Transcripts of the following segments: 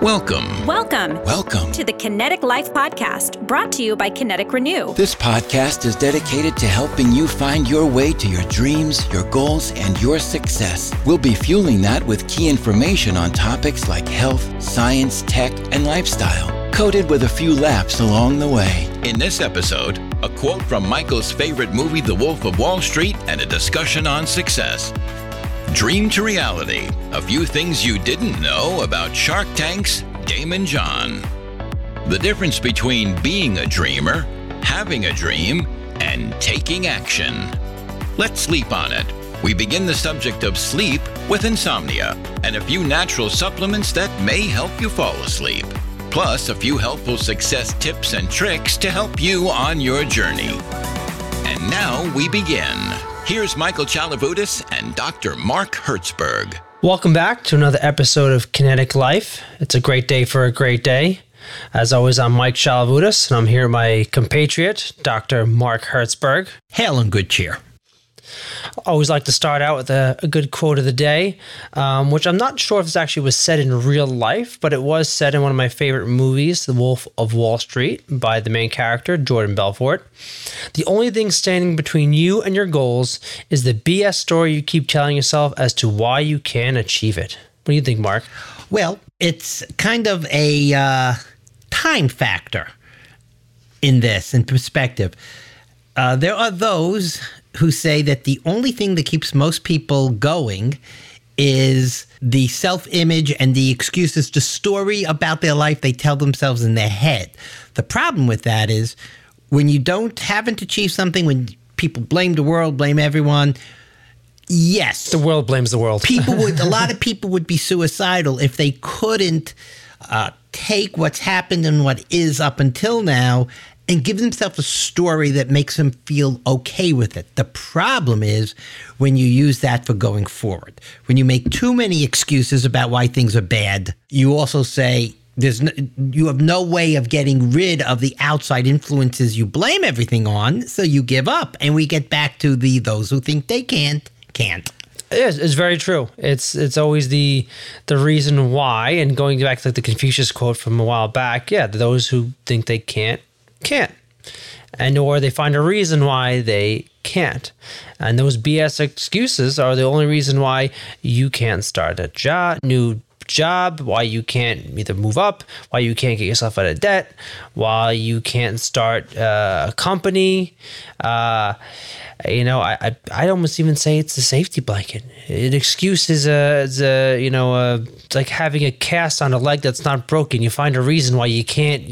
Welcome. Welcome Welcome. to the Kinetic Life Podcast, brought to you by Kinetic Renew. This podcast is dedicated to helping you find your way to your dreams, your goals, and your success. We'll be fueling that with key information on topics like health, science, tech, and lifestyle, coated with a few laughs along the way. In this episode, a quote from Michael's favorite movie, The Wolf of Wall Street, and a discussion on success. Dream to reality. A few things you didn't know about Shark Tank's Daymond John. The difference between being a dreamer, having a dream, and taking action. Let's sleep on it. We begin the subject of sleep with insomnia and a few natural supplements that may help you fall asleep. Plus, a few helpful success tips and tricks to help you on your journey. And now we begin. Here's Michael Chalavutis and Dr. Mark Hertzberg. Welcome back to another episode of Kinetic Life. It's a great day for a great day. As always, I'm Mike Chalavutis, and I'm here with my compatriot, Dr. Mark Hertzberg. Hail and good cheer. Always like to start out with a, a good quote of the day, um, which I'm not sure if this actually was said in real life, but it was said in one of my favorite movies, The Wolf of Wall Street, by the main character, Jordan Belfort. The only thing standing between you and your goals is the BS story you keep telling yourself as to why you can achieve it. What do you think, Mark? Well, it's kind of a uh, time factor in this, in perspective. Uh, there are those who say that the only thing that keeps most people going is the self image and the excuses, the story about their life they tell themselves in their head. The problem with that is when you don't haven't achieved something, when people blame the world, blame everyone. Yes, The world blames the world. people would a lot of people would be suicidal if they couldn't uh, take what's happened and what is up until now and give themselves a story that makes them feel okay with it. The problem is when you use that for going forward. When you make too many excuses about why things are bad, you also say there's no, you have no way of getting rid of the outside influences you blame everything on, so you give up and we get back to the those who think they can't can't. Yes, it's very true. It's it's always the the reason why, and going back to the Confucius quote from a while back. Yeah, those who think they can't can't, and or they find a reason why they can't, and those BS excuses are the only reason why you can't start a job, new job, why you can't either move up, why you can't get yourself out of debt, why you can't start uh, a company. Uh, you know, I, I I'd almost even say it's a safety blanket. An excuse is a, is a you know, a, like having a cast on a leg that's not broken. You find a reason why you can't,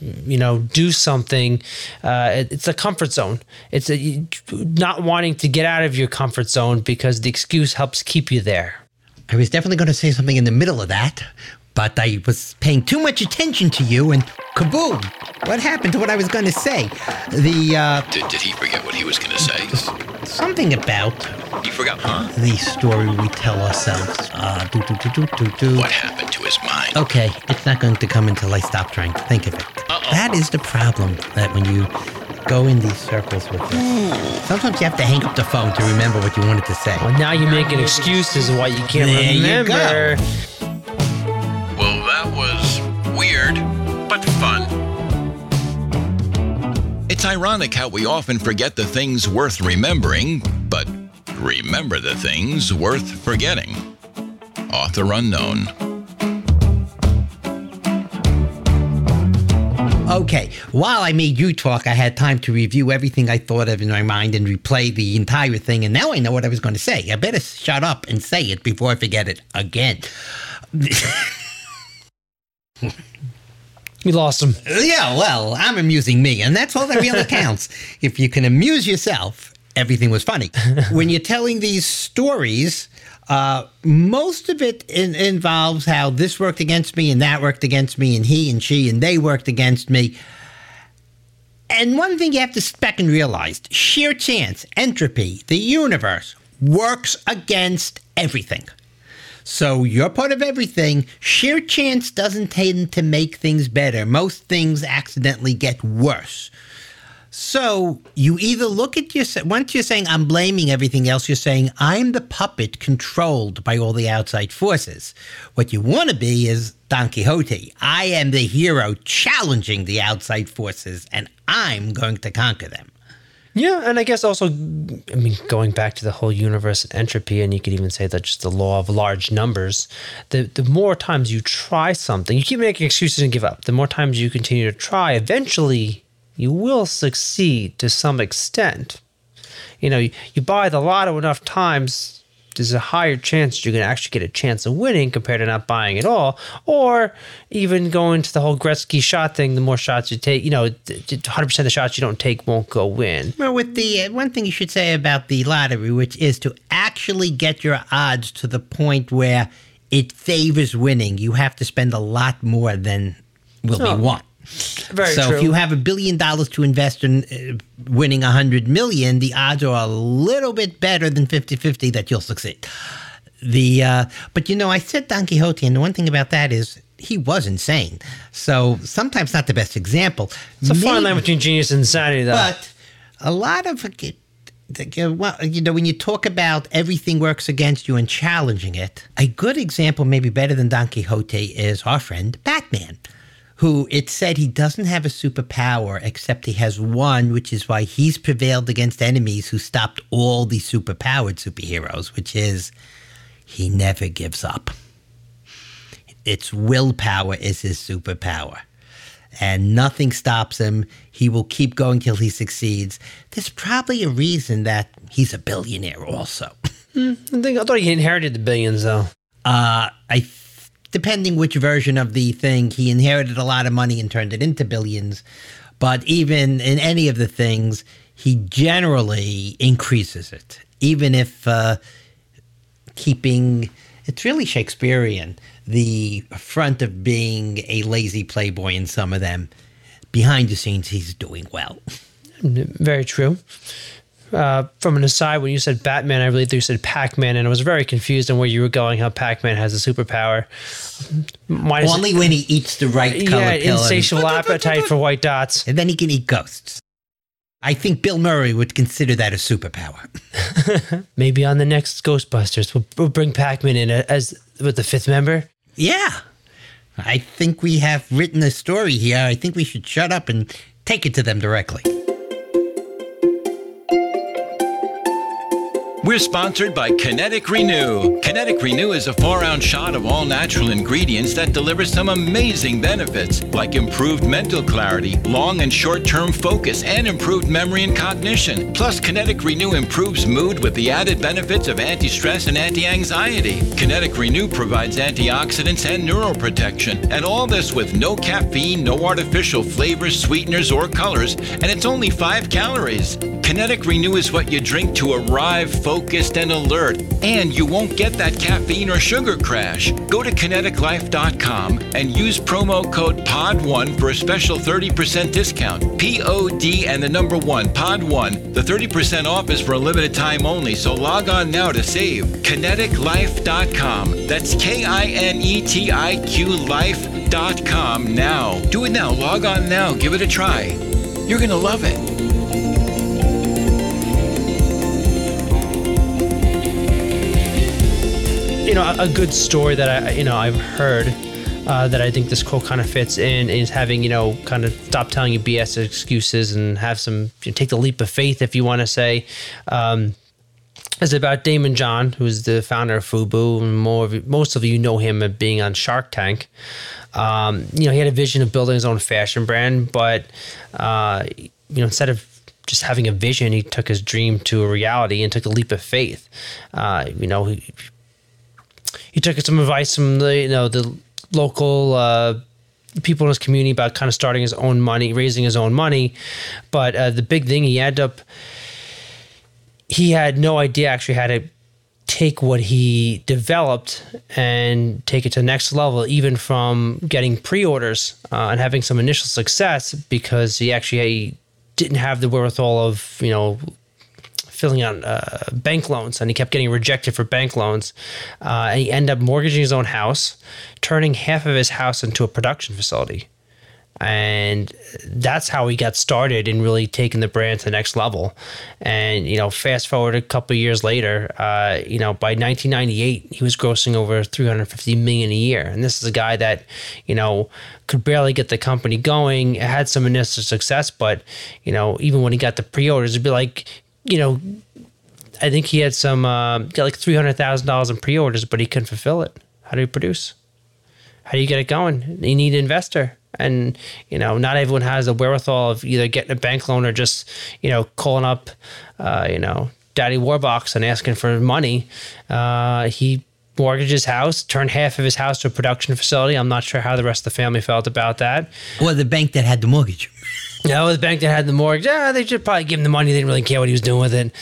you know, do something. Uh, it, it's a comfort zone. It's a, not wanting to get out of your comfort zone because the excuse helps keep you there. I was definitely going to say something in the middle of that, but I was paying too much attention to you and kaboom! What happened to what I was going to say? The, uh, Did, did he forget what he was going to say? Something about He forgot, huh? the story we tell ourselves. Uh, do, do, do, do, do, do. What happened to his mind? Okay, it's not going to come until I stop trying to think of it. That is the problem, that when you go in these circles with it, sometimes you have to hang up the phone to remember what you wanted to say. Well, now you're making excuses why you can't There you remember. go. Well, that was weird, but fun. It's ironic how we often forget the things worth remembering, but remember the things worth forgetting. Author unknown. Okay, while I made you talk, I had time to review everything I thought of in my mind and replay the entire thing, and now I know what I was going to say. I better shut up and say it before I forget it again. We lost him. yeah, well, I'm amusing me, and that's all that really counts. if you can amuse yourself, everything was funny. when you're telling these stories, uh, most of it in, involves how this worked against me and that worked against me, and he and she and they worked against me. And one thing you have to spec and realize sheer chance, entropy, the universe works against everything. So you're part of everything. Sheer chance doesn't tend to make things better. Most things accidentally get worse. So you either look at yourself, once you're saying I'm blaming everything else, you're saying I'm the puppet controlled by all the outside forces. What you want to be is Don Quixote. I am the hero challenging the outside forces, and I'm going to conquer them. Yeah, and I guess also, I mean, going back to the whole universe and entropy, and you could even say that just the law of large numbers. The the more times you try something, you keep making excuses and give up. The more times you continue to try, eventually you will succeed to some extent. You know, you, you buy the lotto enough times, there's a higher chance that you're going to actually get a chance of winning compared to not buying at all. Or even going to the whole Gretzky shot thing, the more shots you take, you know, 100% of the shots you don't take won't go win. Well, with the uh, one thing you should say about the lottery, which is to actually get your odds to the point where it favors winning, you have to spend a lot more than will oh. be won. Very so true. if you have a billion dollars to invest in uh, winning a hundred million, the odds are a little bit better than 50-50 that you'll succeed. The uh, but you know I said Don Quixote, and the one thing about that is he was insane. So sometimes not the best example. It's a Maybe, fine line between genius and insanity, though. But a lot of well, you know, when you talk about everything works against you and challenging it, a good example, maybe better than Don Quixote, is our friend Batman who it said he doesn't have a superpower except he has one, which is why he's prevailed against enemies who stopped all the superpowered superheroes, which is he never gives up. It's willpower is his superpower. And nothing stops him. He will keep going till he succeeds. There's probably a reason that he's a billionaire also. Mm, I think I thought he inherited the billions though. Uh, I depending which version of the thing, he inherited a lot of money and turned it into billions. But even in any of the things, he generally increases it, even if uh, keeping it's really Shakespearean the front of being a lazy playboy in some of them. Behind the scenes, he's doing well. Very true uh, from an aside, when you said Batman, I really thought you said Pac Man, and I was very confused on where you were going. How Pac Man has a superpower. Only when he eats the right color yeah, pill. insatiable and, appetite for white dots. And then he can eat ghosts. I think Bill Murray would consider that a superpower. Maybe on the next Ghostbusters, we'll, we'll bring Pac Man in as with the fifth member. Yeah. I think we have written a story here. I think we should shut up and take it to them directly. We're sponsored by Kinetic Renew. Kinetic Renew is a four ounce shot of all natural ingredients that deliver some amazing benefits, like improved mental clarity, long and short term focus, and improved memory and cognition. Plus, Kinetic Renew improves mood with the added benefits of anti stress and anti anxiety. Kinetic Renew provides antioxidants and neuroprotection, and all this with no caffeine, no artificial flavors, sweeteners, or colors, and it's only five calories. Kinetic Renew is what you drink to arrive focused and alert, and you won't get that caffeine or sugar crash. Go to kinetiqlife.com and use promo code POD1 for a special 30% discount. P O D and the number 1, POD1. The 30% off is for a limited time only, so log on now to save. Kinetiqlife.com. That's K I N E T I Q life.com now. Do it now. Log on now. Give it a try. You're going to love it. You know, a, good story that I, you know, I've heard uh, that I think this quote kind of fits in is having, you know, kind of stop telling you BS excuses and have some, you know, take the leap of faith, if you want to say. Um, is about Daymond John, who's the founder of Fubu, and more of, most of you know him as being on Shark Tank. Um, you know, he had a vision of building his own fashion brand, but uh, you know, instead of just having a vision, he took his dream to a reality and took a leap of faith. Uh, you know, he he took some advice from the you know the local uh, people in his community about kind of starting his own money, raising his own money. But uh, the big thing, he ended up he had no idea actually how to take what he developed and take it to the next level, even from getting pre-orders uh, and having some initial success because he actually didn't have the wherewithal of you know filling out uh, bank loans, and he kept getting rejected for bank loans. Uh, and he ended up mortgaging his own house, turning half of his house into a production facility. and that's how he got started in really taking the brand to the next level. And you know, fast forward a couple years later, uh, you know, by 1998, he was grossing over 350 million a year. And this is a guy that, you know, could barely get the company going. It had some initial success, but you know, even when he got the pre-orders, it'd be like, you know, I think he had some uh, got like three hundred thousand dollars in pre-orders, but he couldn't fulfill it. How do you produce? How do you get it going? You need an investor and you know not everyone has the wherewithal of either getting a bank loan or just you know calling up uh, you know daddy warbucks and asking for money uh, he mortgaged his house turned half of his house to a production facility i'm not sure how the rest of the family felt about that or the bank that had the mortgage you know, the bank that had the mortgage, yeah, they should probably give him the money. They didn't really care what he was doing with it.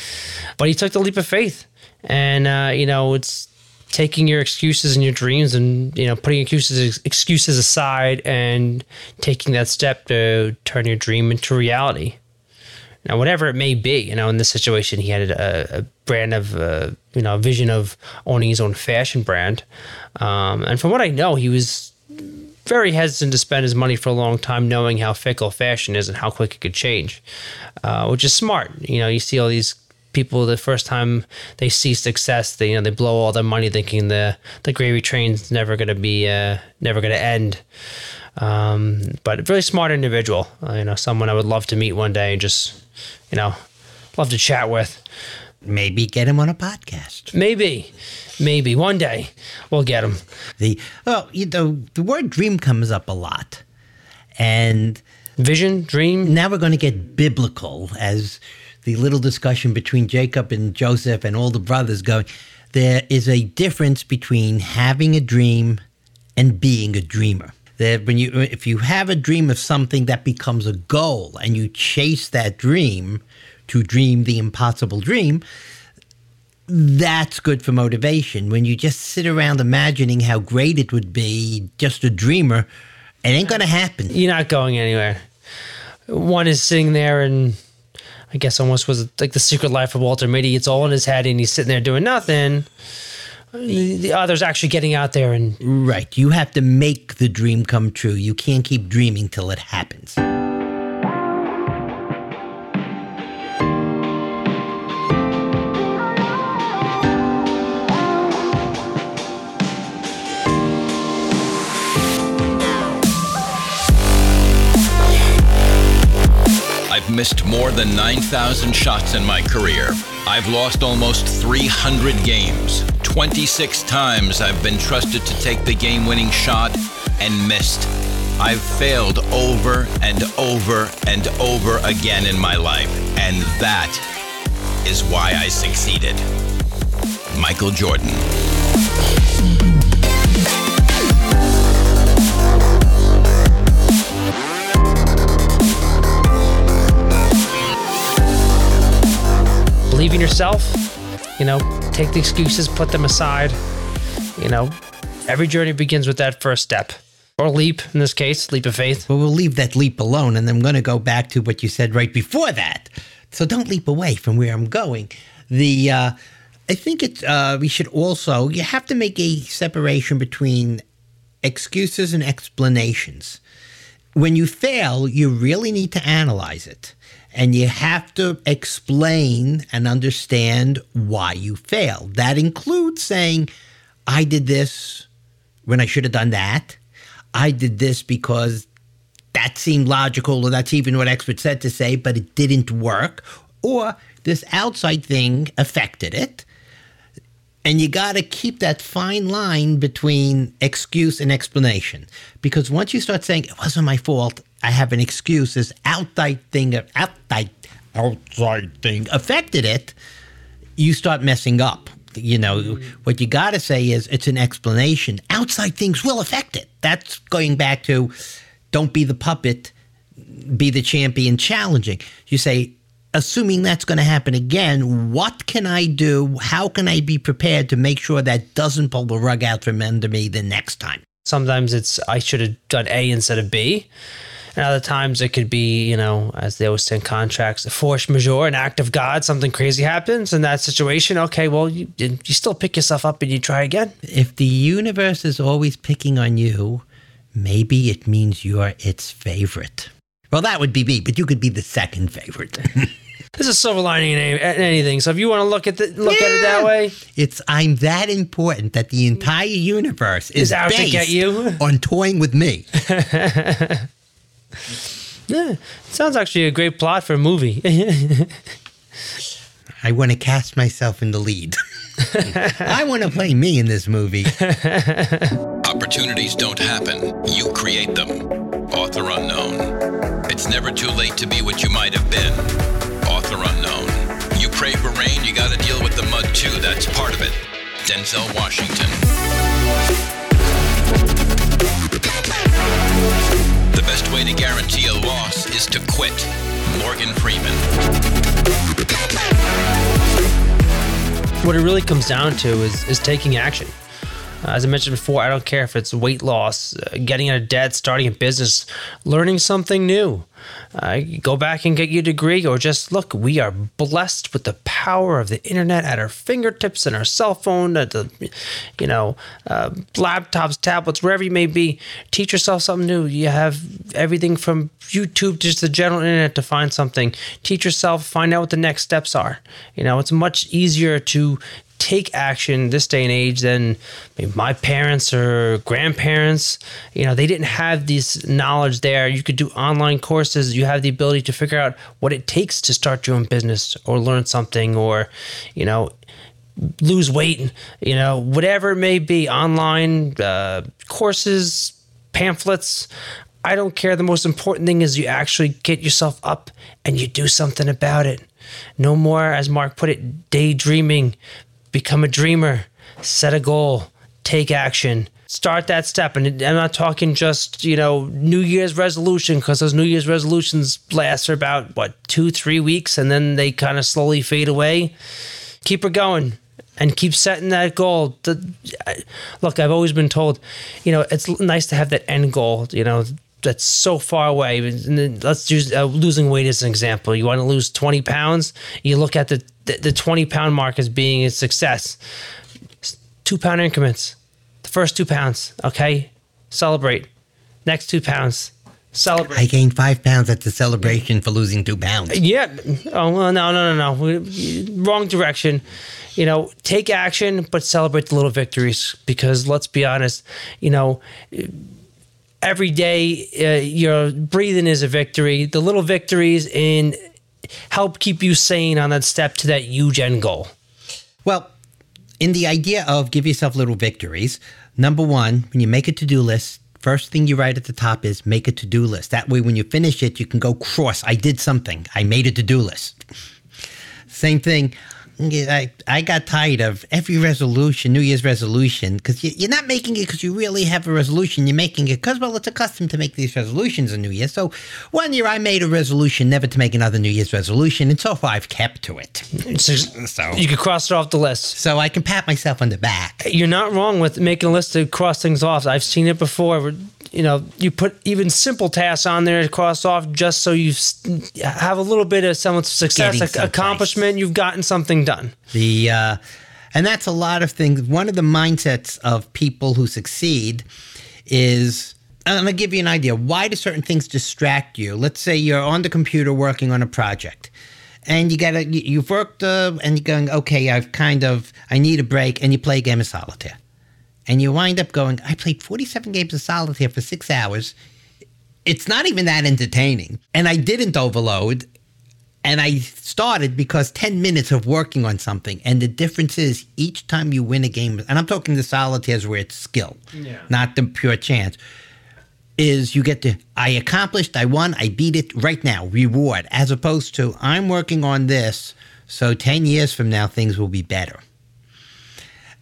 But he took the leap of faith. And, uh, you know, it's taking your excuses and your dreams and you know putting excuses excuses aside and taking that step to turn your dream into reality now whatever it may be you know in this situation he had a, a brand of uh, you know a vision of owning his own fashion brand um, and from what i know he was very hesitant to spend his money for a long time knowing how fickle fashion is and how quick it could change uh, which is smart you know you see all these people the first time they see success, they you know they blow all their money thinking the the gravy train's never gonna be uh, never gonna end. Um, but a very smart individual, uh, you know, someone I would love to meet one day and just you know love to chat with. Maybe get him on a podcast. Maybe, maybe one day we'll get him. The well, you know, the word dream comes up a lot, and vision, dream. Now we're going to get biblical as the little discussion between Jacob and Joseph and all the brothers going, there is a difference between having a dream and being a dreamer. That when you if you have a dream of something that becomes a goal and you chase that dream to dream the impossible dream, that's good for motivation. When you just sit around imagining how great it would be, just a dreamer, it ain't gonna happen. You're not going anywhere. One is sitting there and I guess almost was like the secret life of Walter Mitty. It's all in his head, and he's sitting there doing nothing. The other's actually getting out there and right. You have to make the dream come true. You can't keep dreaming till it happens. Missed more than 9,000 shots in my career. I've lost almost 300 games. 26 times I've been trusted to take the game winning shot and missed. I've failed over and over and over again in my life, and that is why I succeeded. Michael Jordan. Believe in yourself. You know, take the excuses, put them aside. You know, every journey begins with that first step or leap in this case, leap of faith. Well, we'll leave that leap alone, and I'm going to go back to what you said right before that. So don't leap away from where I'm going. The uh, I think it's uh, we should also you have to make a separation between excuses and explanations. When you fail, you really need to analyze it and you have to explain and understand why you failed. That includes saying, I did this when I should have done that. I did this because that seemed logical, or that's even what experts said to say, but it didn't work. Or this outside thing affected it. And you got to keep that fine line between excuse and explanation. Because once you start saying, it wasn't my fault, I have an excuse. This outside thing, outside, outside thing affected it. You start messing up. You know mm-hmm. what you got to say is it's an explanation. Outside things will affect it. That's going back to don't be the puppet, be the champion, challenging. You say assuming that's going to happen again, what can I do? How can I be prepared to make sure that doesn't pull the rug out from under me the next time? Sometimes it's I should have done A instead of B. And other times it could be, you know, as they always say in contracts, a force majeure, an act of God, something crazy happens in that situation. Okay, well, you, you still pick yourself up and you try again. If the universe is always picking on you, maybe it means you're its favorite. Well, that would be me, but you could be the second favorite. There's a silver lining in any- anything. So if you want to look at the, look at it that way, it's I'm that important that the entire universe is, Is out to get you. on toying with me. yeah, sounds actually a great plot for a movie. I want to cast myself in the lead. I want to play me in this movie. Opportunities don't happen, you create them. Author unknown. It's never too late to be what you might have been. Author unknown. You pray for rain, you gotta deal with the mud too, that's part of it. Denzel Washington. To guarantee a loss is to quit. Morgan Freeman. what it really comes down to is is taking action. Uh, as I mentioned before, I don't care if it's weight loss, uh, getting out of debt, starting a business, learning something new. Uh, go back and get your degree, or just look. We are blessed with the power of the internet at our fingertips and our cell phone, at the, you know, uh, laptops, tablets, wherever you may be. Teach yourself something new. You have everything from YouTube to just the general internet to find something. Teach yourself, find out what the next steps are. You know, it's much easier to take action this day and age than my parents or grandparents. You know, they didn't have this knowledge there. You could do online courses. You have the ability to figure out what it takes to start your own business or learn something or, you know, lose weight, you know, whatever it may be, online uh, courses, pamphlets. I don't care. The most important thing is you actually get yourself up and you do something about it. No more, as Mark put it, daydreaming. Become a dreamer. Set a goal. Take action. Start that step. And I'm not talking just, you know, New Year's resolution, because those New Year's resolutions last for about, what, two, three weeks, and then they kind of slowly fade away keep her going and keep setting that goal. The, I- look, I've always been told, you know, it's nice to have that end goal, you know, that's so far away. Let's use uh, losing weight as an example. You want to lose 20 pounds, you look at the, the, the 20 pound mark as being a success. Two pound increments. The first two pounds, okay? Celebrate. Next two pounds. Celebrate. I gained five pounds at the celebration for losing two pounds. Yeah. Oh well, no, no, no, no. Wrong direction. You know, take action, but celebrate the little victories. Because let's be honest, you know, every day uh, your breathing is a victory. The little victories in help keep you sane on that step to that huge end goal. Well, in the idea of give yourself little victories, number one, when you make a to do list, first thing you write at the top is make a to do list. That way, when you finish it, you can go cross. I did something. I made a to do list. Same thing. I, I got tired of every resolution, New Year's resolution, because you, you're not making it because you really have a resolution. You're making it because, well, it's accustomed to make these resolutions in New Year. So one year I made a resolution never to make another New Year's resolution, and so far I've kept to it. So So, you could cross it off the list. so I can pat myself on the back. You're not wrong with making a list to cross things off. I've seen it before. You know, you put even simple tasks on there to cross off just so you have a little bit of some success, someplace. accomplishment. You've gotten something done. The uh, and that's a lot of things. One of the mindsets of people who succeed is. I'm gonna give you an idea. Why do certain things distract you? Let's say you're on the computer working on a project, and you gotta you- you've worked uh, and you're going, okay, I've kind of I need a break, and you play a game of solitaire, and you wind up going, I played 47 games of solitaire for six hours. It's not even that entertaining, and I didn't overload. And I started because 10 minutes of working on something. And the difference is each time you win a game, and I'm talking the solitaires where it's skill, not the pure chance, is you get to, I accomplished, I won, I beat it right now, reward, as opposed to, I'm working on this, so 10 years from now, things will be better.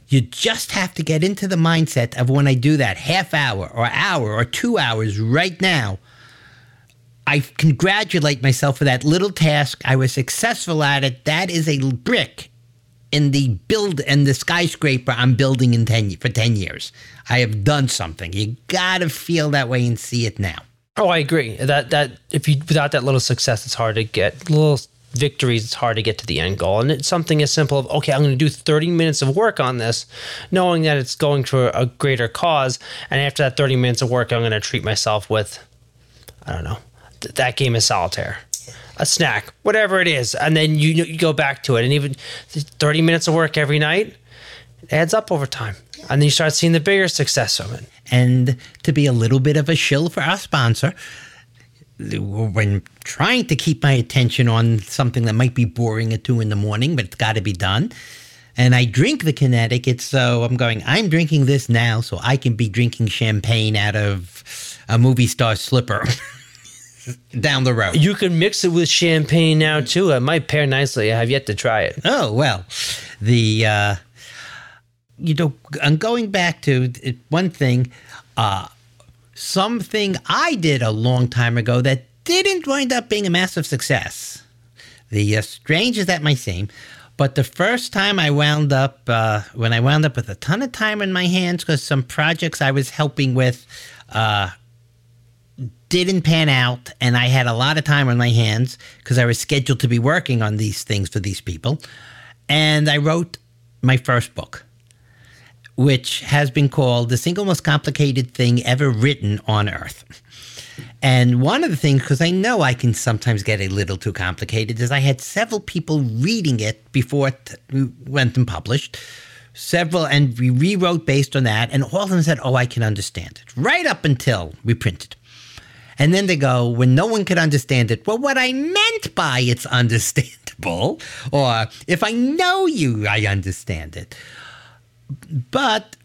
You just have to get into the mindset of when I do that half hour or hour or two hours right now, I congratulate myself for that little task. I was successful at it. That is a brick in the build and the skyscraper I'm building in 10 for 10 years. I have done something. You got to feel that way and see it now. Oh, I agree. That that if you without that little success, it's hard to get little victories, it's hard to get to the end goal. And it's something as simple of, okay, I'm going to do 30 minutes of work on this, knowing that it's going for a greater cause. And after that 30 minutes of work, I'm going to treat myself with, I don't know, th- that game of solitaire. A snack, whatever it is, and then you you go back to it, and even thirty minutes of work every night it adds up over time, and then you start seeing the bigger success from it. And to be a little bit of a shill for our sponsor, when trying to keep my attention on something that might be boring at two in the morning, but it's got to be done. And I drink the. It's so I'm going. I'm drinking this now, so I can be drinking champagne out of a movie star slipper down the road. You can mix it with champagne now too. It might pair nicely. I have yet to try it. Oh well, the uh, you know, I'm going back to one thing. Uh, something I did a long time ago that didn't wind up being a massive success. The uh, strange as that might seem, but the first time I wound up, uh, when I wound up with a ton of time in my hands because some projects I was helping with uh, didn't pan out, and I had a lot of time on my hands because I was scheduled to be working on these things for these people, and I wrote my first book which has been called the single most complicated thing ever written on earth. And one of the things, because I know I can sometimes get a little too complicated, is I had several people reading it before it went and published. Several, and we rewrote based on that, and all of them said, Oh, I can understand it, right up until we printed. And then they go, when no one could understand it, well, what I meant by it's understandable, or if I know you, I understand it. But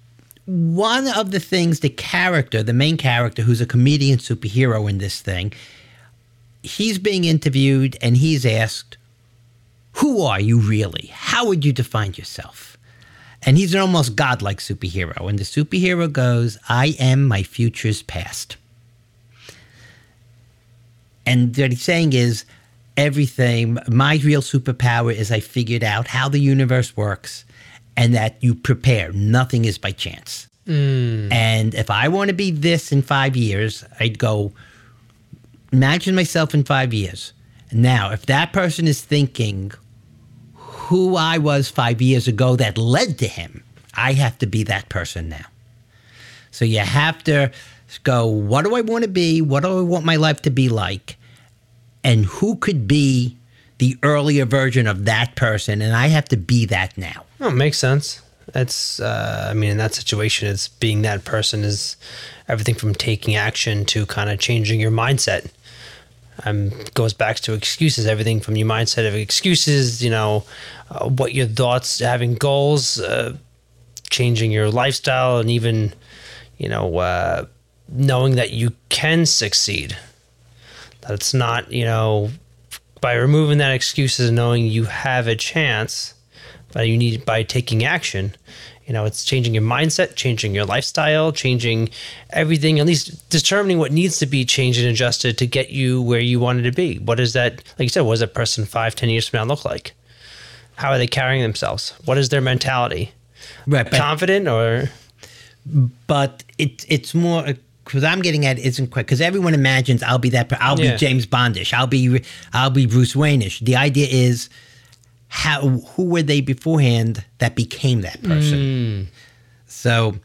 one of the things the character, the main character, who's a comedian superhero in this thing, he's being interviewed and he's asked, Who are you really? How would you define yourself? And he's an almost godlike superhero. And the superhero goes, I am my future's past. And what he's saying is, everything, my real superpower is I figured out how the universe works and that you prepare. Nothing is by chance. Hmm. And if I want to be this in five years, I'd go, imagine myself in five years. Now, if that person is thinking who I was five years ago that led to him, I have to be that person now. So you have to go, what do I want to be? What do I want my life to be like? And who could be the earlier version of that person? And I have to be that now. Oh, it makes sense. That's, uh, I mean, in that situation, it's being that person is everything from taking action to kind of changing your mindset. Um, goes back to excuses, everything from your mindset of excuses, you know, uh, what your thoughts, having goals, uh, changing your lifestyle, and even, you know, uh, knowing that you can succeed. That it's not, you know, by removing that excuses and knowing you have a chance, but you need by taking action. You know, it's changing your mindset, changing your lifestyle, changing everything, at least determining what needs to be changed and adjusted to get you where you wanted to be. What is that, like you said, what does that person five, ten years from now look like? How are they carrying themselves? What is their mentality? Right. Confident or but it, it's more because I'm getting at isn't quick because everyone imagines I'll be that. I'll Yeah. be James Bondish. I'll be I'll be Bruce Wayne-ish. The idea is how who were they beforehand that became that person. Mm. So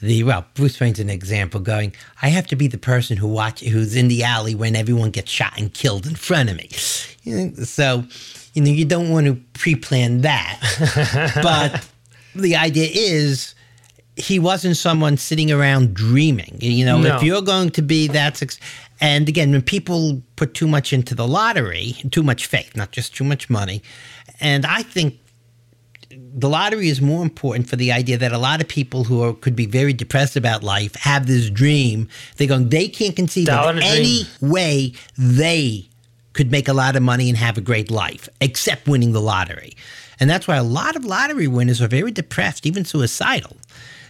the well, Bruce Wayne's an example. Going, I have to be the person who watch who's in the alley when everyone gets shot and killed in front of me. You know, so you know you don't want to pre-plan that, but the idea is he wasn't someone sitting around dreaming. You know, No. if you're going to be that suc and again, when people put too much into the lottery, too much faith, not just too much money, and I think the lottery is more important for the idea that a lot of people who are, could be very depressed about life have this dream. They're going, they can't conceive Dollar of any dream. way they could make a lot of money and have a great life, except winning the lottery. And that's why a lot of lottery winners are very depressed, even suicidal,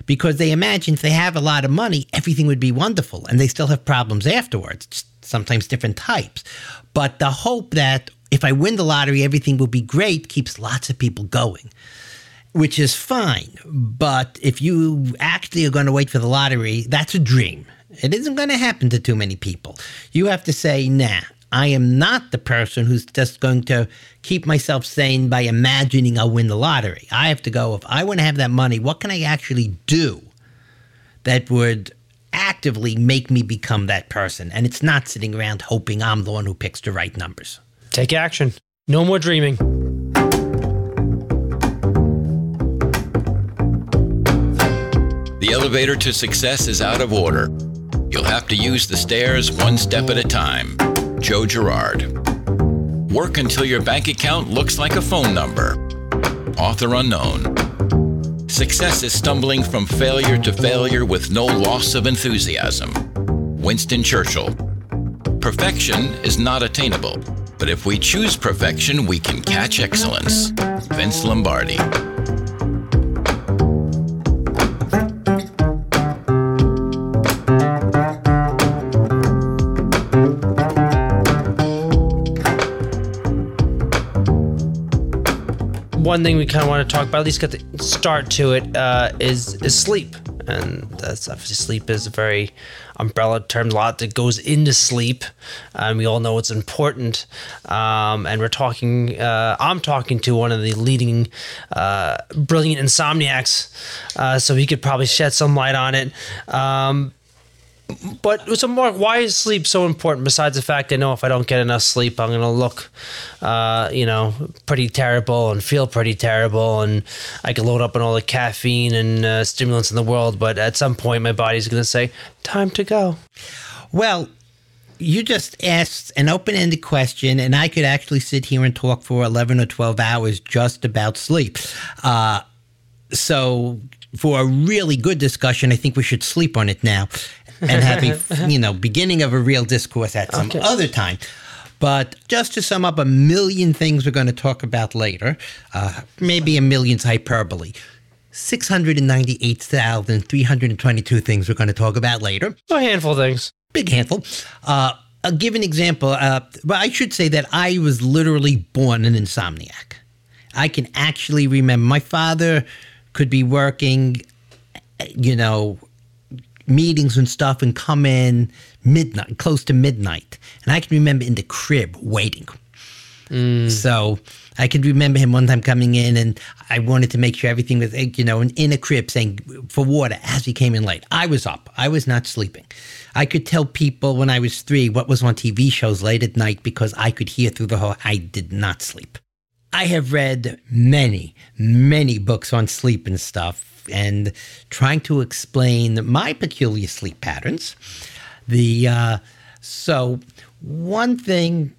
because they imagine if they have a lot of money, everything would be wonderful, and they still have problems afterwards, sometimes different types. But the hope that if I win the lottery, everything will be great keeps lots of people going which is fine. But if you actually are going to wait for the lottery, that's a dream. It isn't going to happen to too many people. You have to say, nah, I am not the person who's just going to keep myself sane by imagining I'll win the lottery. I have to go, if I want to have that money, what can I actually do that would actively make me become that person? And it's not sitting around hoping I'm the one who picks the right numbers. Take action. No more dreaming. The elevator to success is out of order. You'll have to use the stairs one step at a time. Joe Girard. Work until your bank account looks like a phone number. Author unknown. Success is stumbling from failure to failure with no loss of enthusiasm. Winston Churchill. Perfection is not attainable, but if we choose perfection, we can catch excellence. Vince Lombardi. One thing we kind of want to talk about, at least get the start to it, uh, is is sleep, and that's obviously sleep is a very umbrella term. A lot that goes into sleep, and we all know it's important. Um, and we're talking. Uh, I'm talking to one of the leading uh, brilliant insomniacs, uh, so he could probably shed some light on it. Um, but so Mark, why is sleep so important? Besides the fact I know if I don't get enough sleep, I'm gonna look, uh, you know, pretty terrible and feel pretty terrible, and I can load up on all the caffeine and uh, stimulants in the world. But at some point, my body's gonna say, "Time to go." Well, you just asked an open ended question, and I could actually sit here and talk for 11 or 12 hours just about sleep. Uh, so, for a really good discussion, I think we should sleep on it now and having, you know beginning of a real discourse at some Okay. other time. But just to sum up a million things we're going to talk about later, uh, maybe a million's hyperbole. 698,322 things we're going to talk about later A handful of things. big handful. Uh, I'll give an example. Uh, but I should say that I was literally born an insomniac. I can actually remember my father could be working, you know, meetings and stuff and come in midnight, close to midnight. And I can remember in the crib waiting. Mm. So I could remember him one time coming in and I wanted to make sure everything was, you know, in a crib saying for water as he came in late. I was up. I was not sleeping. I could tell people when I was three what was on TV shows late at night because I could hear through the whole, I did not sleep. I have read many, many books on sleep and stuff and trying to explain my peculiar sleep patterns. The, uh, so one thing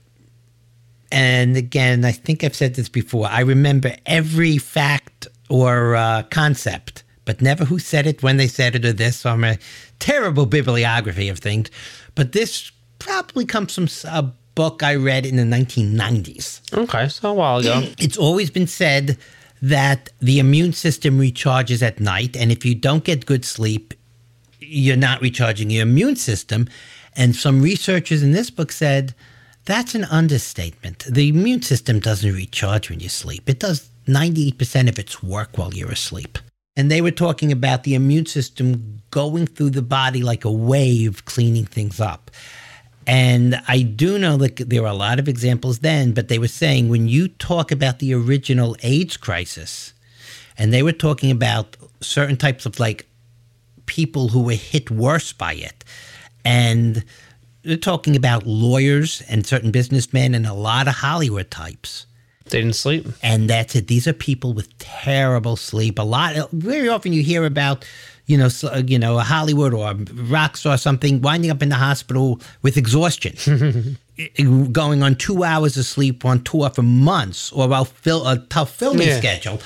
and again, I think I've said this before. I remember every fact or uh, concept, but never who said it, when they said it, or this. So I'm a terrible bibliography of things. But this probably comes from a book I read in the 1990s. Okay, so a while ago. It's always been said that the immune system recharges at night, and if you don't get good sleep, you're not recharging your immune system. And some researchers in this book said that's an understatement. The immune system doesn't recharge when you sleep, it does 98% of its work while you're asleep. And they were talking about the immune system going through the body like a wave, cleaning things up. And I do know that there were a lot of examples then, but they were saying when you talk about the original AIDS crisis, and they were talking about certain types of like people who were hit worse by it. And they're talking about lawyers and certain businessmen and a lot of Hollywood types. They didn't sleep. And that's it. These are people with terrible sleep. A lot, very often you hear about, you know, so- uh, you know, a Hollywood or a rock star or something winding up in the hospital with exhaustion, going on two hours of sleep on tour for months, or a, fil- a tough filming Yeah. schedule.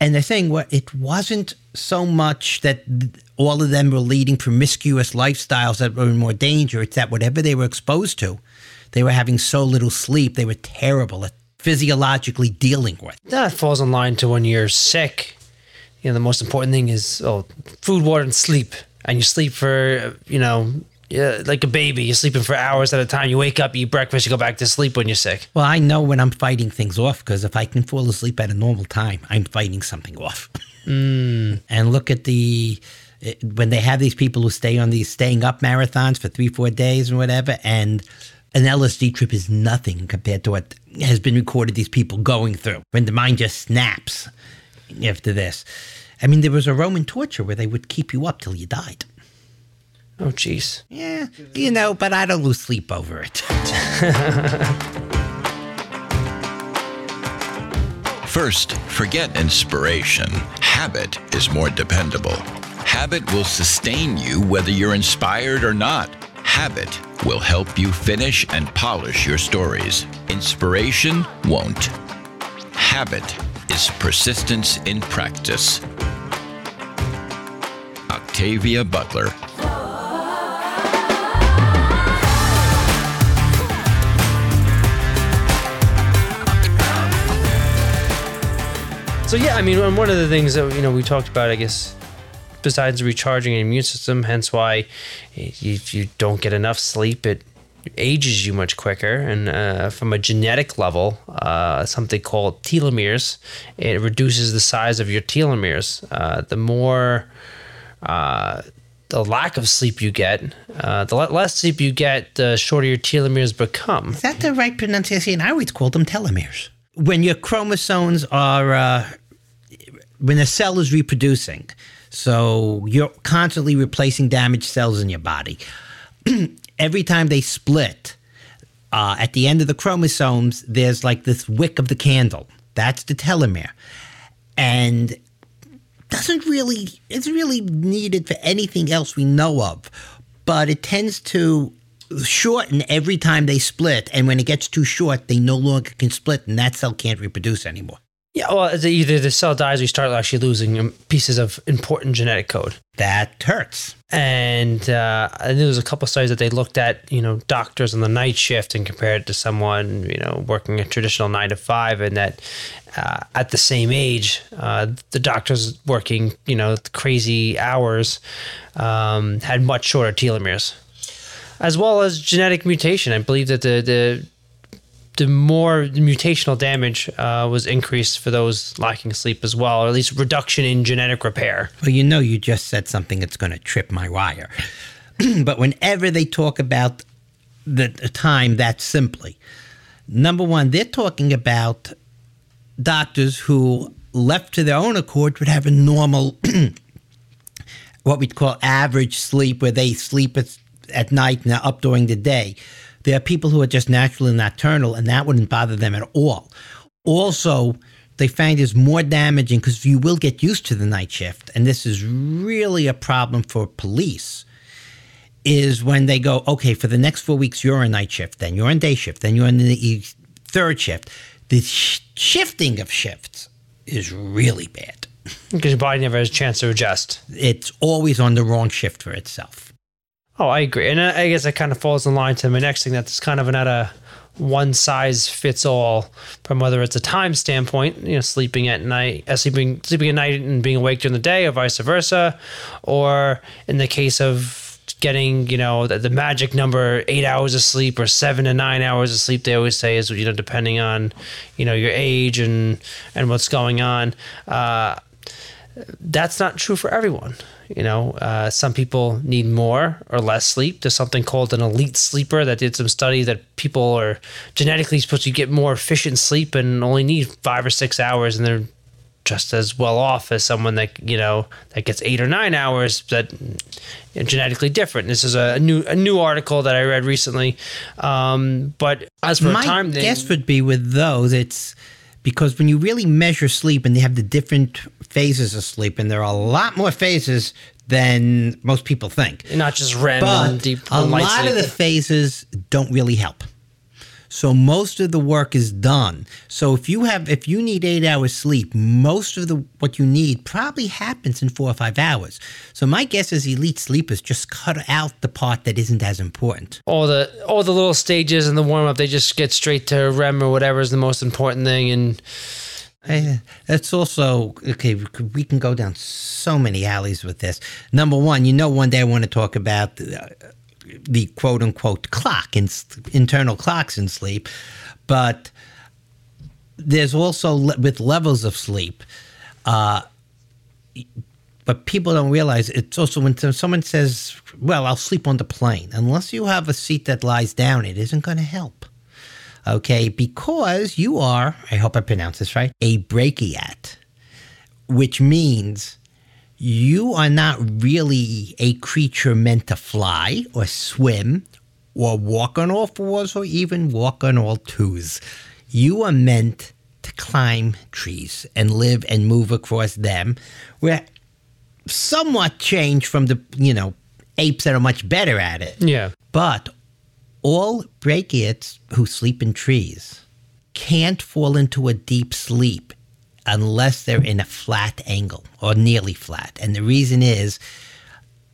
And they're saying, well, it wasn't so much that th- all of them were leading promiscuous lifestyles that were in more danger. It's that whatever they were exposed to, they were having so little sleep, they were terrible at physiologically dealing with. That falls in line to when you're sick. You know, the most important thing is oh, food, water, and sleep. And you sleep for, you know, yeah, like a baby. You're sleeping for hours at a time. You wake up, eat breakfast, you go back to sleep when you're sick. Well, I know when I'm fighting things off because if I can fall asleep at a normal time, I'm fighting something off. Hmm. And look at the eh, when they have these people who stay on these staying up marathons for three, four days and whatever, and An LSD trip is nothing compared to what has been recorded these people going through when the mind just snaps after this. I mean, there was a Roman torture where they would keep you up till you died. Oh, jeez. Yeah, you know, but I don't lose sleep over it. First, forget inspiration. Habit is more dependable. Habit will sustain you whether you're inspired or not. Habit will help you finish and polish your stories. Inspiration won't. Habit is persistence in practice. Octavia Butler. So yeah, I mean, one of the things that you know we talked about, I guess, besides recharging an immune system, hence why if you don't get enough sleep, it ages you much quicker. And uh, from a genetic level, uh, something called telomeres, it reduces the size of your telomeres. Uh, the more uh, the lack of sleep you get, uh, the less sleep you get, the shorter your telomeres become. Is that the right pronunciation? I always call them telomeres. When your chromosomes are, uh, when a cell is reproducing, so you're constantly replacing damaged cells in your body. Every time they split, uh, at the end of the chromosomes, there's like this wick of the candle. That's the telomere. And doesn't really, it's really needed for anything else we know of, but it tends to shorten every time they split. And when it gets too short, they no longer can split, and that cell can't reproduce anymore. Yeah, well, either the cell dies or you start actually losing pieces of important genetic code. That hurts. And uh, I think there was a couple studies that they looked at, you know, doctors on the night shift and compared it to someone, you know, working a traditional nine to five, and that uh, at the same age, uh, the doctors working, you know, crazy hours um, had much shorter telomeres, as well as genetic mutation. I believe that the the the more mutational damage uh, was increased for those lacking sleep as well, or at least reduction in genetic repair. Well, you know, you just said something that's going to trip my wire. but whenever they talk about the time that simply, number one, they're talking about doctors who, left to their own accord, would have a normal, what we'd call average sleep, where they sleep at, at night and up during the day. There are people who are just naturally nocturnal, and that wouldn't bother them at all. Also, they find is more damaging because you will get used to the night shift, and this is really a problem for police. Is when they go, okay, for the next four weeks you're on night shift, then you're on day shift, then you're on the third shift. The sh- shifting of shifts is really bad. Because your body never has a chance to adjust. It's always on the wrong shift for itself. Oh, I agree, and I guess that kind of falls in line to my next thing. That's kind of not a one size fits all from whether it's a time standpoint, you know, sleeping at night, uh, sleeping sleeping at night and being awake during the day, or vice versa, or in the case of getting you know the, the magic number eight hours of sleep or seven to nine hours of sleep they always say is you know depending on you know your age and and what's going on uh, that's not true for everyone. You know, uh, some people need more or less sleep. There's something called an elite sleeper that did some study that people are genetically supposed to get more efficient sleep and only need five or six hours, and they're just as well off as someone that you know that gets eight or nine hours that you know, genetically different. This is a new a new article that I read recently. Um, but as for My time, guess would be with those, it's because when you really measure sleep and they have the different phases of sleep, and there are a lot more phases than most people think. not just REM and But deep a light lot sleep. of the phases don't really help. So most of the work is done. So if you have if you need 8 hours sleep, most of the what you need probably happens in 4 or 5 hours. So my guess is elite sleepers just cut out the part that isn't as important. all the all the little stages and the warm up, they just get straight to REM or whatever is the most important thing. And Eh, That's also okay. we could- We can go down so many alleys with this. Number one, you know, one day I want to talk about the, quote unquote clock and internal clocks in sleep, but there's also le- with levels of sleep. Uh, but people don't realize it's also when someone says, "Well, I'll sleep on the plane," unless you have a seat that lies down, it isn't going to help. Okay, because you are, I hope I pronounce this right, a brachiate, which means you are not really a creature meant to fly or swim or walk on all fours or even walk on all twos. You are meant to climb trees and live and move across them. We're somewhat changed from the, you know, apes that are much better at it. Yeah. But all brachiates who sleep in trees can't fall into a deep sleep unless they're in a flat angle or nearly flat. And the reason is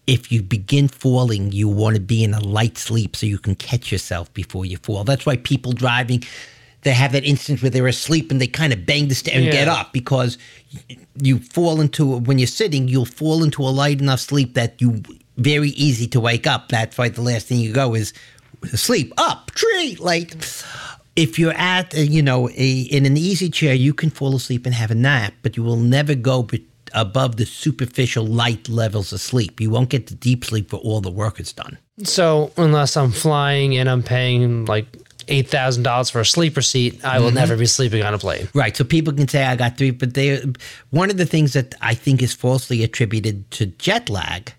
if you begin falling, you want to be in a light sleep so you can catch yourself before you fall. That's why people driving, they have that instance where they're asleep and they kind of bang the stair and Yeah. get up because you fall into, when you're sitting, you'll fall into a light enough sleep that you very easy to wake up. That's why the last thing you go is sleep up, tree, like if you're at, uh, you know, a, in an easy chair, you can fall asleep and have a nap, but you will never go be- above the superficial light levels of sleep. You won't get the deep sleep where all the work is done. So unless I'm flying and I'm paying like eight thousand dollars for a sleeper seat, I will Mm-hmm. never be sleeping on a plane. Right. So people can say I got three, but they one of the things that I think is falsely attributed to jet lag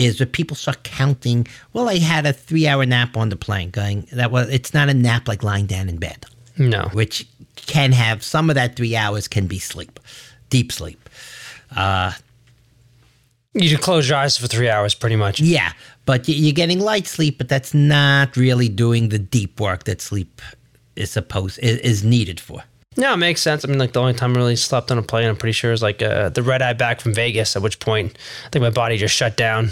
is that people start counting. Well, I had a three-hour nap on the plane. Going that was it's not a nap like lying down in bed. No. which can have some of that three hours can be sleep, deep sleep. Uh, you just close your eyes for three hours, pretty much. Yeah, but you're getting light sleep, but that's not really doing the deep work that sleep is supposed is, is needed for. No, it makes sense. I mean, like the only time I really slept on a plane, I'm pretty sure, is like uh, the red eye back from Vegas. At which point, I think my body just shut down.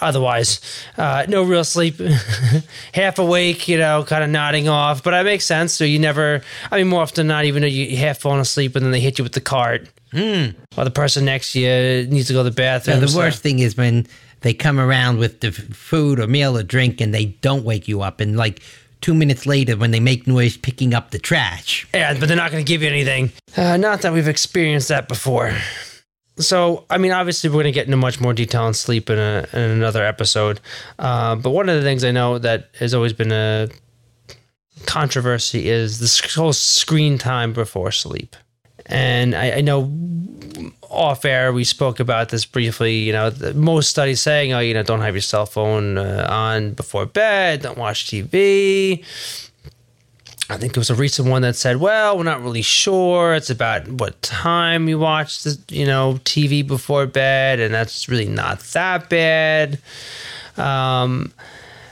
Otherwise, uh, no real sleep, half awake, you know, kind of nodding off. But that makes sense. So you never, I mean, more often than not, even though you half falling asleep and then they hit you with the cart, mm. or the person next to you needs to go to the bathroom. Now, the so- worst thing is when they come around with the food or meal or drink and they don't wake you up, and like two minutes later when they make noise picking up the trash. Yeah, but they're not going to give you anything. Uh, not that we've experienced that before. So, I mean, obviously, we're going to get into much more detail on sleep in, a, in another episode. Uh, but one of the things I know that has always been a controversy is the whole screen time before sleep. And I, I know off air we spoke about this briefly. You know, most studies saying, oh, you know, don't have your cell phone uh, on before bed, don't watch TV. I think there was a recent one that said, "Well, we're not really sure. It's about what time you watch the, you know, TV before bed, and that's really not that bad." Um,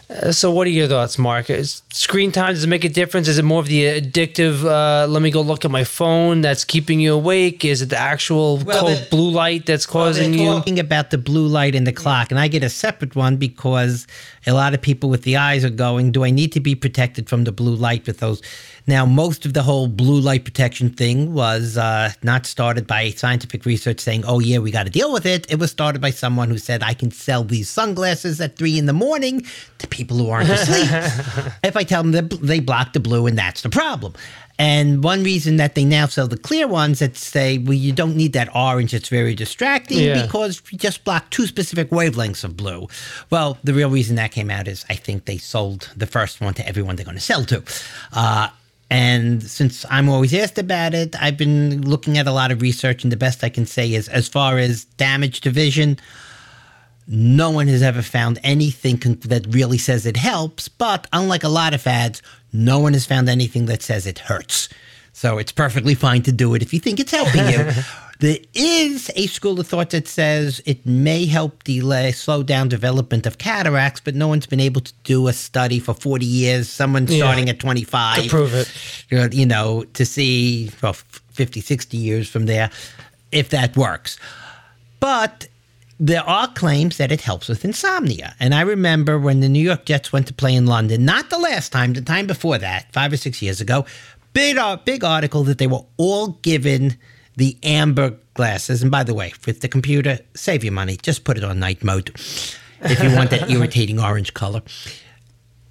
uh, so, what are your thoughts, Mark? Is screen time does it make a difference? Is it more of the addictive? Uh, let me go look at my phone that's keeping you awake. Is it the actual Well, cold the- blue light that's causing They're you? talking about the blue light in the clock, and I get a separate one because a lot of people with the eyes are going, "Do I need to be protected from the blue light with those?" Now, most of the whole blue light protection thing was uh, not started by scientific research saying, "Oh yeah, we got to deal with it." It was started by someone who said, "I can sell these sunglasses at three in the morning to people who aren't asleep if I tell them that they block the blue, and that's the problem." And one reason that they now sell the clear ones that say, well, you don't need that orange, it's very distracting Yeah. because we just block two specific wavelengths of blue. Well, the real reason that came out is I think they sold the first one to everyone they're going to sell to. Uh, and since I'm always asked about it, I've been looking at a lot of research, and the best I can say is as far as damage to vision, no one has ever found anything con- that really says it helps, but unlike a lot of ads, no one has found anything that says it hurts. So it's perfectly fine to do it if you think it's helping you. there is a school of thought that says it may help delay, slow down development of cataracts, but no one's been able to do a study for 40 years, someone Yeah. starting at 25 To prove it. you know, to see well, 50, 60 years from there if that works. But there are claims that it helps with insomnia. And I remember when the New York Jets went to play in London, not the last time, the time before that, five or six years ago, big, uh, big article that they were all given the amber glasses. And by the way, with the computer, save your money. Just put it on night mode if you want that irritating orange color.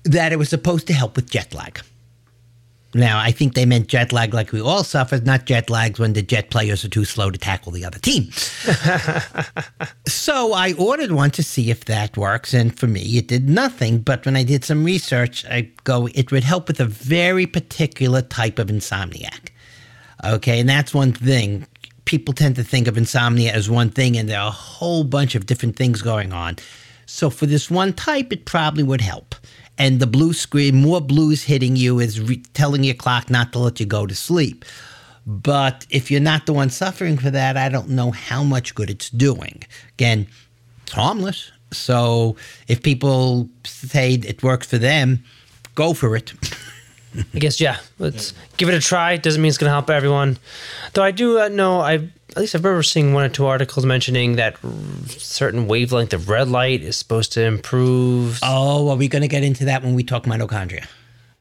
That it was supposed to help with jet lag. Now, I think they meant jet lag like we all suffer, not jet lags when the jet players are too slow to tackle the other team. so I ordered one to see if that works, and for me, it did nothing. But when I did some research, I go, it would help with a very particular type of insomniac. Okay, and that's one thing. People tend to think of insomnia as one thing, and there are a whole bunch of different things going on. So for this one type, it probably would help. And the blue screen, more blues hitting you, is re- telling your clock not to let you go to sleep. But if you're not the one suffering for that, I don't know how much good it's doing. Again, it's harmless. So if people say it works for them, go for it. I guess yeah. Let's give it a try. Doesn't mean it's going to help everyone. Though I do uh, know I at least I've remember seeing one or two articles mentioning that certain wavelength of red light is supposed to improve. Oh, are we going to get into that when we talk mitochondria?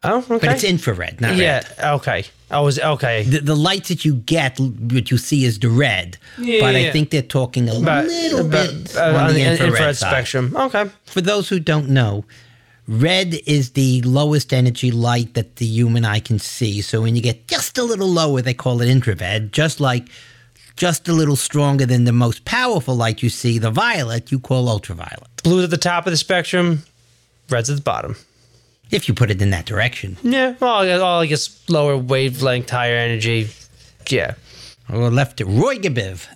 Oh, okay. But it's infrared, not yeah. red. Okay. I was okay. The, the lights that you get, what you see is the red. Yeah, but yeah, I yeah. think they're talking a little bit uh, on the infrared, side. spectrum. Okay. For those who don't know, red is the lowest energy light that the human eye can see. So when you get just a little lower, they call it infrared. Just like just a little stronger than the most powerful light you see, the violet, you call ultraviolet. Blue's at the top of the spectrum. Red's at the bottom. If you put it in that direction. Yeah. Well, I guess- well, I guess lower wavelength, higher energy. Yeah. Or left to Roy G. Biv.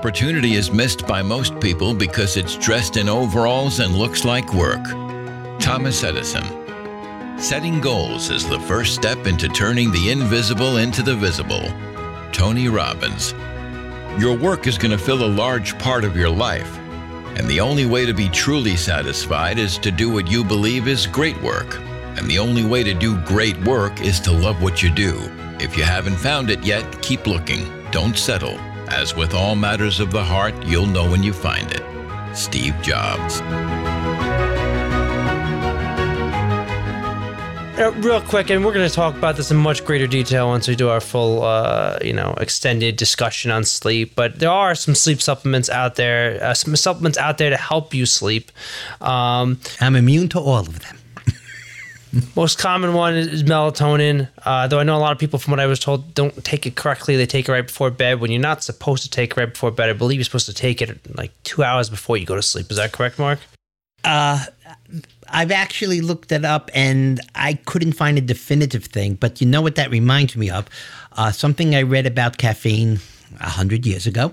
Opportunity is missed by most people because it's dressed in overalls and looks like work. Thomas Edison. Setting goals is the first step into turning the invisible into the visible. Tony Robbins. Your work is going to fill a large part of your life, and the only way to be truly satisfied is to do what you believe is great work. And the only way to do great work is to love what you do. If you haven't found it yet, keep looking. Don't settle. As with all matters of the heart, you'll know when you find it. Steve Jobs. Uh, real quick, and we're going to talk about this in much greater detail once we do our full, uh, you know, extended discussion on sleep. But there are some sleep supplements out there, uh, some supplements out there to help you sleep. Um, I'm immune to all of them. Most common one is melatonin. Uh, though I know a lot of people, from what I was told, don't take it correctly. They take it right before bed when you're not supposed to take it right before bed. I believe you're supposed to take it like two hours before you go to sleep. Is that correct, Mark? I've actually looked it up and I couldn't find a definitive thing, but you know what that reminds me of? Uh, something I read about caffeine a hundred years ago.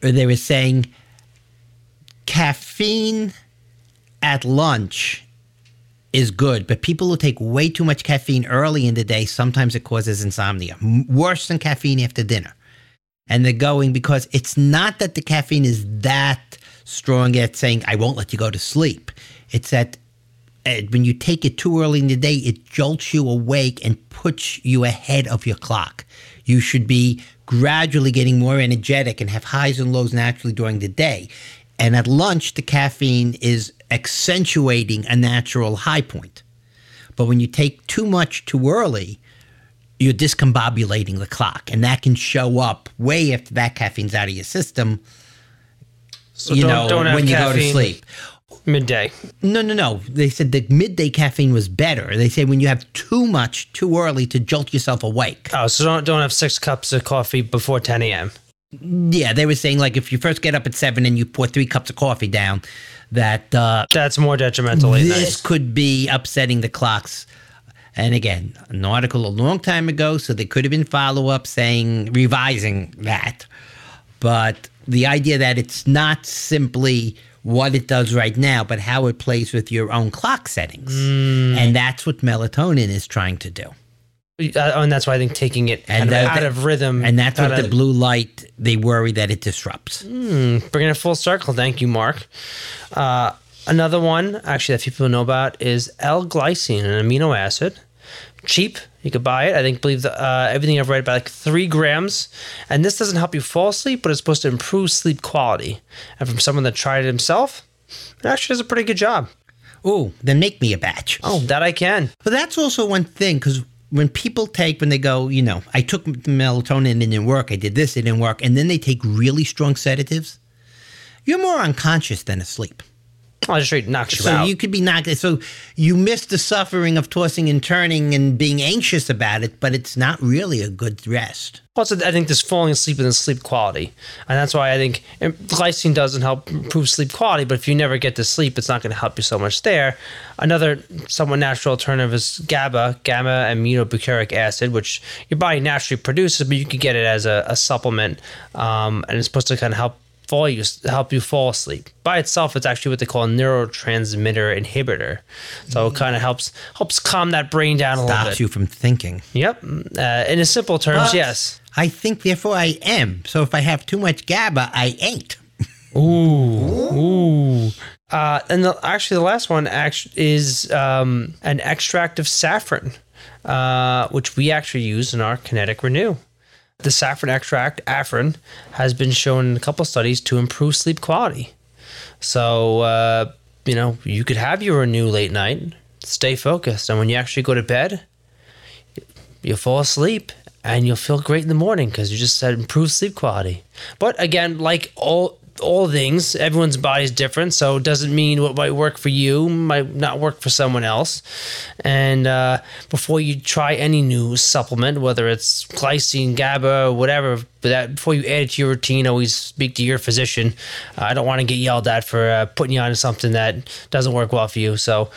They were saying caffeine at lunch is good, but people who take way too much caffeine early in the day, sometimes it causes insomnia. Worse than caffeine after dinner. And they're going because it's not that the caffeine is that strong at saying, I won't let you go to sleep. It's that uh, when you take it too early in the day, it jolts you awake and puts you ahead of your clock. You should be gradually getting more energetic and have highs and lows naturally during the day. And at lunch, the caffeine is accentuating a natural high point. But when you take too much too early, you're discombobulating the clock, and that can show up way after that caffeine's out of your system. So you don't- know, don't have when you go to sleep. midday. No, no, no. They said that midday caffeine was better. They say when you have too much too early to jolt yourself awake. Oh, so don't don't have six cups of coffee before 10 a.m. Yeah, they were saying like if you first get up at seven and you pour three cups of coffee down, that uh, That's more detrimental. this night. could be upsetting the clocks. And again, an article a long time ago, so there could have been follow up saying revising that. But the idea that it's not simply what it does right now, but how it plays with your own clock settings. Mm. And that's what melatonin is trying to do. Uh, and that's why I think taking it And out, of, that- out of rhythm. And that's what the blue light, they worry that it disrupts. bringing it full circle. Thank you, Mark. Uh, another one, actually, that people know about is L-glycine, an amino acid. Cheap, you could buy it. I think, believe the, uh, everything I've read about like three grams. And this doesn't help you fall asleep, but it's supposed to improve sleep quality. And from someone that tried it himself, it actually does a pretty good job. Oh, then make me a batch. Oh, that I can. But that's also one thing because when people take, when they go, you know, I took melatonin and it didn't work, I did this, it didn't work, and then they take really strong sedatives. you're more unconscious than asleep. Oh, just straight knocks you So out. you could be knocked. So you miss the suffering of tossing and turning and being anxious about it, but it's not really a good rest. Also, I think there's falling asleep and the sleep quality, and that's why I think um, glycine doesn't help improve sleep quality. But if you never get to sleep, it's not going to help you so much there. Another somewhat natural alternative is GABA, gamma aminobutyric acid, which your body naturally produces, but you can get it as a, a supplement, um, and it's supposed to kind of help fall you help you fall asleep. By itself, it's actually what they call a neurotransmitter inhibitor. So it kind of helps helps calm that brain down a little Stops you from thinking. Yep. Uh, in a simple terms, But yes. I think, therefore, I am. So if I have too much GABA, I ain't. Ooh. Uh, and the, actually, the last one is um, an extract of saffron, uh, which we actually use in our Kinetiq Renew. The saffron extract, affron, has been shown in a couple studies to improve sleep quality. So, uh, you know, you could have your Renew late night, stay focused, and when you actually go to bed, you'll fall asleep and you'll feel great in the morning because you just said improve sleep quality. But again, like all all things, everyone's body's different, so it doesn't mean what might work for you might not work for someone else. And uh, before you try any new supplement, whether it's glycine, GABA, whatever, but that before you add it to your routine, always speak to your physician. Uh, I don't want to get yelled at for uh, putting you on something that doesn't work well for you. So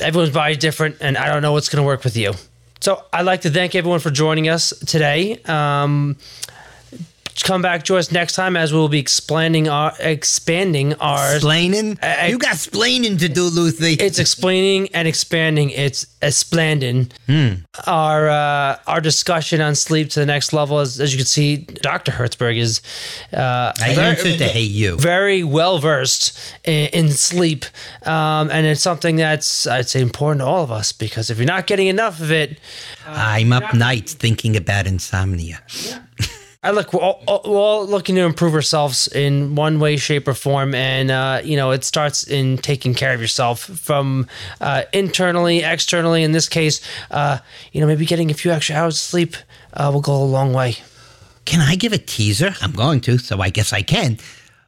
everyone's body's different, and I don't know what's going to work with you. So I'd like to thank everyone for joining us today. Um, come back to us next time as we'll be expanding our expanding our Splaining? I- you got splaining to do, Lucy. it's explaining and expanding it's expanding our uh, our discussion on sleep to the next level as, as you can see dr hertzberg is uh, I very- to hate you. very well versed in, in sleep, um, and it's something that's I'd say important to all of us because if you're not getting enough of it, I'm up nights thinking about insomnia. I look we're all, we're all looking to improve ourselves in one way, shape, or form, and uh, you know it starts in taking care of yourself from uh, internally, externally. In this case, uh, you know maybe getting a few extra hours of sleep uh, will go a long way. Can I give a teaser? I'm going to, so I guess I can.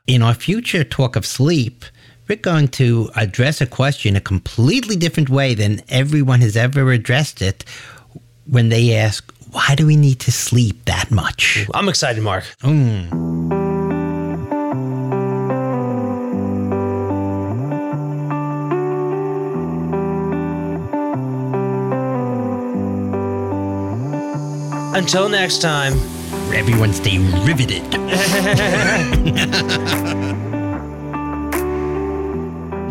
In our future talk of sleep, we're going to address a question a completely different way than everyone has ever addressed it when they ask, why do we need to sleep that much? I'm excited, Mark. Hmm. Until next time. Everyone stay riveted.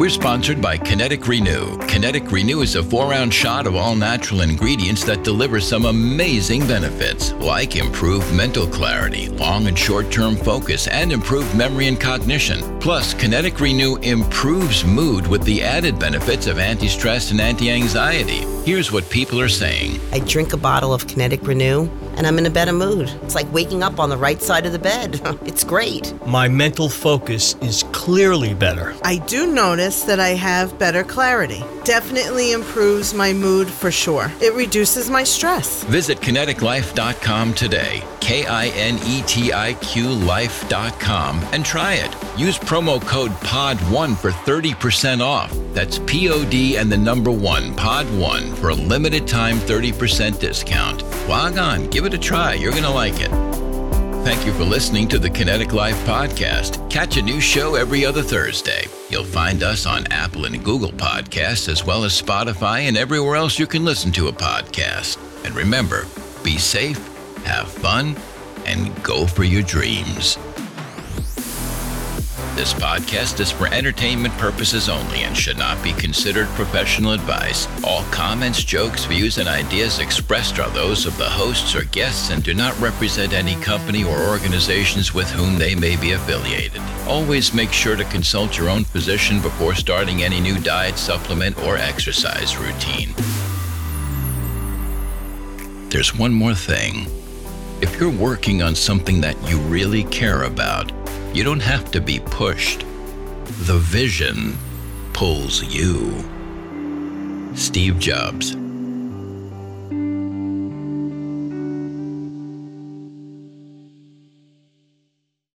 We're sponsored by Kinetiq Renew. Kinetiq Renew is a four ounce shot of all natural ingredients that deliver some amazing benefits, like improved mental clarity, long and short term focus, and improved memory and cognition. Plus, Kinetiq Renew improves mood with the added benefits of anti stress and anti anxiety. Here's what people are saying I drink a bottle of Kinetiq Renew and I'm in a better mood. It's like waking up on the right side of the bed. it's great. My mental focus is clearly better. I do notice that I have better clarity. Definitely improves my mood for sure. It reduces my stress. Visit kinetiqlife.com today. K I N E T I Q life.com and try it. Use promo code POD1 for 30% off. That's P O D and the number one, POD1, for a limited time 30% discount. Log on, give it a try. You're going to like it. Thank you for listening to the Kinetiq Life Podcast. Catch a new show every other Thursday. You'll find us on Apple and Google Podcasts, as well as Spotify and everywhere else you can listen to a podcast. And remember, be safe, have fun, and go for your dreams. This podcast is for entertainment purposes only and should not be considered professional advice. All comments, jokes, views, and ideas expressed are those of the hosts or guests and do not represent any company or organizations with whom they may be affiliated. Always make sure to consult your own physician before starting any new diet, supplement, or exercise routine. There's one more thing. If you're working on something that you really care about, you don't have to be pushed. The vision pulls you. Steve Jobs.